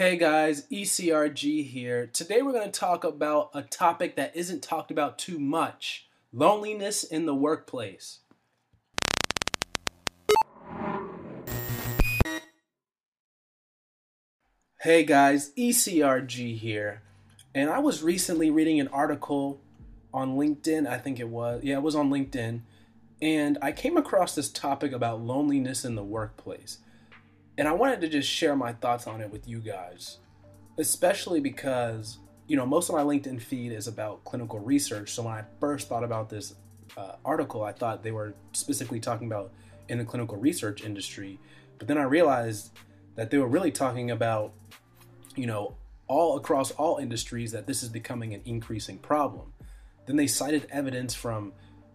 Hey guys, ECRG here. Today we're going to talk about a topic that isn't talked about too much. Loneliness in the workplace. Hey guys, ECRG here. And I was recently reading an article on LinkedIn, I think it was. Yeah, it was on LinkedIn. And I came across this topic about loneliness in the workplace. And I wanted to just share my thoughts on it with you guys, especially because, you know, most of my LinkedIn feed is about clinical research. So when I first thought about this uh, article, I thought they were specifically talking about in the clinical research industry. But then I realized that they were really talking about, you know, all across all industries that this is becoming an increasing problem. Then they cited evidence from,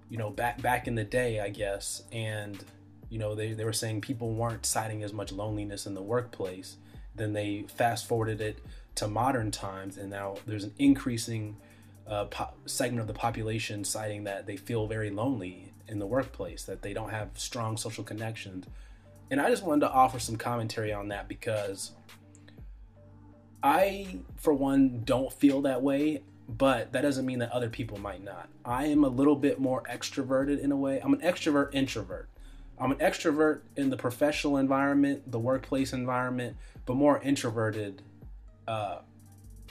you know, back back in the day, I guess, and you know they, they were saying people weren't citing as much loneliness in the workplace. Then they fast forwarded it to modern times, and now there's an increasing uh, po- segment of the population citing that they feel very lonely in the workplace, that they don't have strong social connections. And I just wanted to offer some commentary on that because I, for one, don't feel that way, but that doesn't mean that other people might not. I am a little bit more extroverted in a way. I'm an extrovert introvert. I'm an extrovert in the professional environment, the workplace environment, but more introverted, uh,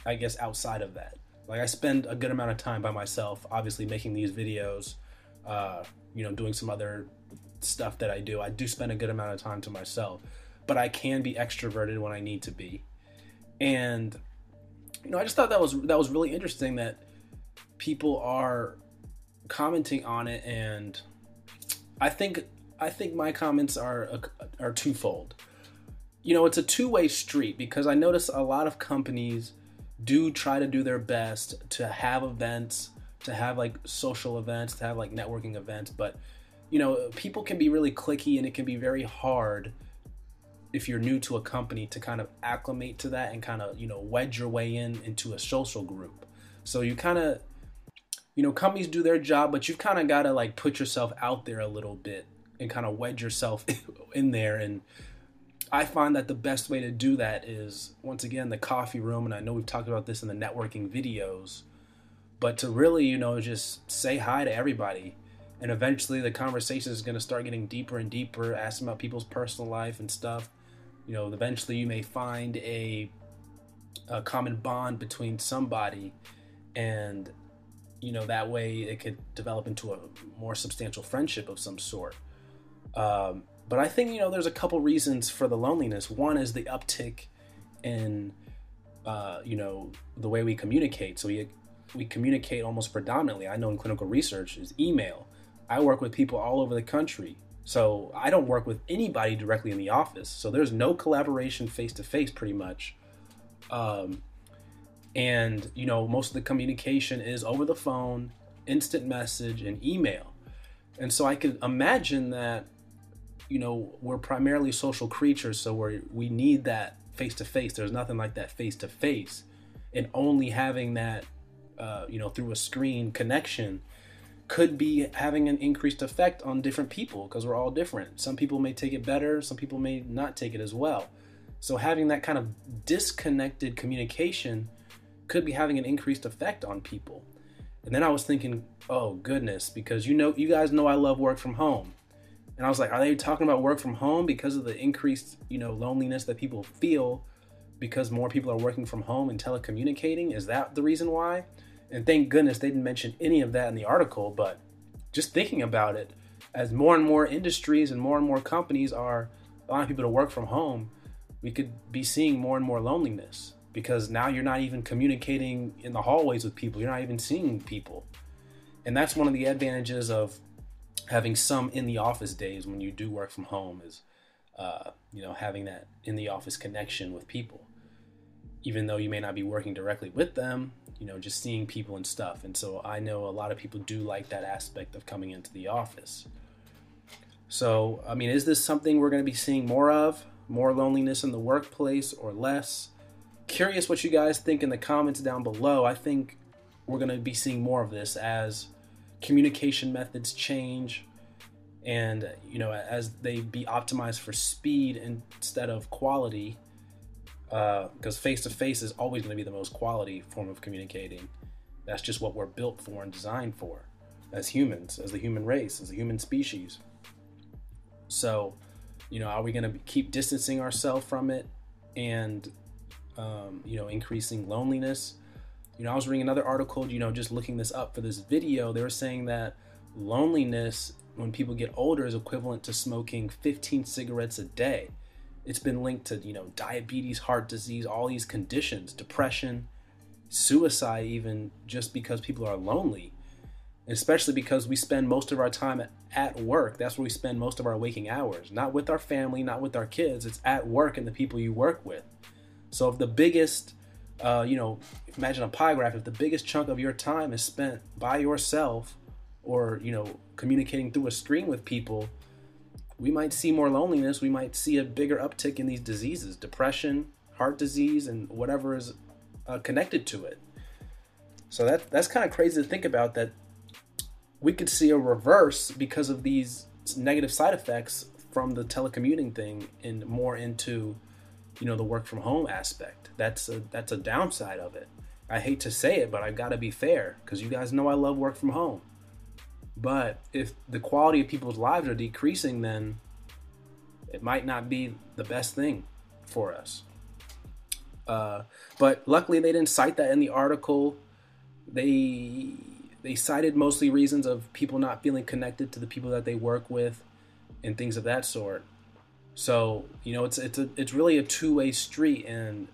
I guess, outside of that. Like I spend a good amount of time by myself, obviously making these videos, uh, you know, doing some other stuff that I do. I do spend a good amount of time to myself, but I can be extroverted when I need to be. And you know, I just thought that was that was really interesting that people are commenting on it and I think I think my comments are are twofold. You know, it's a two-way street because I notice a lot of companies do try to do their best to have events, to have like social events, to have like networking events, but you know, people can be really cliquey and it can be very hard if you're new to a company to kind of acclimate to that and kind of, you know, wedge your way in into a social group. So you kind of you know, companies do their job, but you've kind of got to like put yourself out there a little bit and kind of wedge yourself in there. And I find that the best way to do that is once again the coffee room. And I know we've talked about this in the networking videos, but to really, you know, just say hi to everybody. And eventually the conversation is going to start getting deeper and deeper, asking about people's personal life and stuff. You know, eventually you may find a, a common bond between somebody and you know that way it could develop into a more substantial friendship of some sort um, but I think you know there's a couple reasons for the loneliness. One is the uptick in uh, you know the way we communicate. So we we communicate almost predominantly. I know in clinical research is email. I work with people all over the country. So I don't work with anybody directly in the office. So there's no collaboration face to face pretty much. Um, and you know most of the communication is over the phone, instant message, and email. And so I could imagine that you know, we're primarily social creatures, so we we need that face to face. There's nothing like that face to face, and only having that, uh, you know, through a screen connection could be having an increased effect on different people because we're all different. Some people may take it better, some people may not take it as well. So having that kind of disconnected communication could be having an increased effect on people. And then I was thinking, oh goodness, because you know, you guys know I love work from home. And I was like, are they talking about work from home because of the increased, you know, loneliness that people feel because more people are working from home and telecommunicating? Is that the reason why? And thank goodness they didn't mention any of that in the article, but just thinking about it, as more and more industries and more and more companies are allowing people to work from home, we could be seeing more and more loneliness because now you're not even communicating in the hallways with people. You're not even seeing people. And that's one of the advantages of having some in the office days when you do work from home is uh, you know having that in the office connection with people even though you may not be working directly with them, you know, just seeing people and stuff. And so I know a lot of people do like that aspect of coming into the office. So, I mean, is this something we're going to be seeing more of? More loneliness in the workplace or less? Curious what you guys think in the comments down below. I think we're going to be seeing more of this as communication methods change and you know as they be optimized for speed instead of quality because face to face is always going to be the most quality form of communicating. That's just what we're built for and designed for as humans as the human race as a human species. So you know are we going to keep distancing ourselves from it and um, you know increasing loneliness you know i was reading another article you know just looking this up for this video they were saying that loneliness when people get older is equivalent to smoking 15 cigarettes a day. It's been linked to, you know, diabetes, heart disease, all these conditions, depression, suicide even just because people are lonely. especially because we spend most of our time at work. That's where we spend most of our waking hours. Not with our family, not with our kids. It's at work and the people you work with. So if the biggest uh, you know, imagine a pie graph. If the biggest chunk of your time is spent by yourself or you know communicating through a screen with people we might see more loneliness we might see a bigger uptick in these diseases depression heart disease and whatever is uh, connected to it so that that's kind of crazy to think about that we could see a reverse because of these negative side effects from the telecommuting thing and more into you know the work from home aspect that's a that's a downside of it i hate to say it but I've got to be fair because you guys know i love work from home but if the quality of people's lives are decreasing, then it might not be the best thing for us. Uh, but luckily, they didn't cite that in the article. They they cited mostly reasons of people not feeling connected to the people that they work with, and things of that sort. So you know, it's it's a, it's really a two way street, and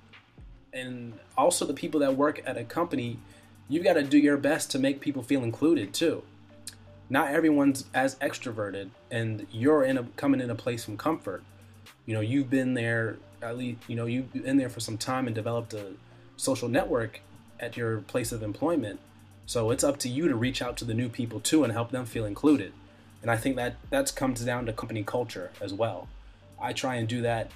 and also the people that work at a company, you've got to do your best to make people feel included too. Not everyone's as extroverted and you're in a coming in a place from comfort. You know you've been there at least you know you've been there for some time and developed a social network at your place of employment. So it's up to you to reach out to the new people too and help them feel included. And i think that that comes down to company culture as well i try and do that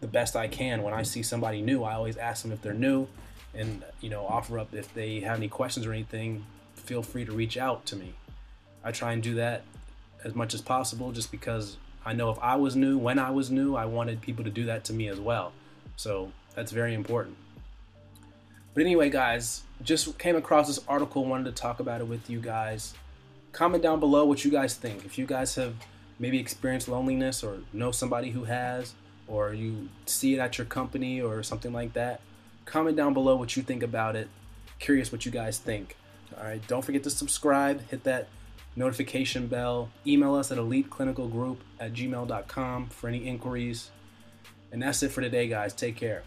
the best i can when i see somebody new i always ask them if they're new and you know offer up if they have any questions or anything feel free to reach out to me I try and do that as much as possible just because I know if I was new, when I was new, I wanted people to do that to me as well. So that's very important. But anyway, guys, just came across this article, wanted to talk about it with you guys. Comment down below what you guys think. If you guys have maybe experienced loneliness or know somebody who has, or you see it at your company or something like that, comment down below what you think about it. Curious what you guys think. All right, don't forget to subscribe, hit that notification bell. Email us at eliteclinicalgroup at gmail.com for any inquiries. And that's it for today, guys. Take care.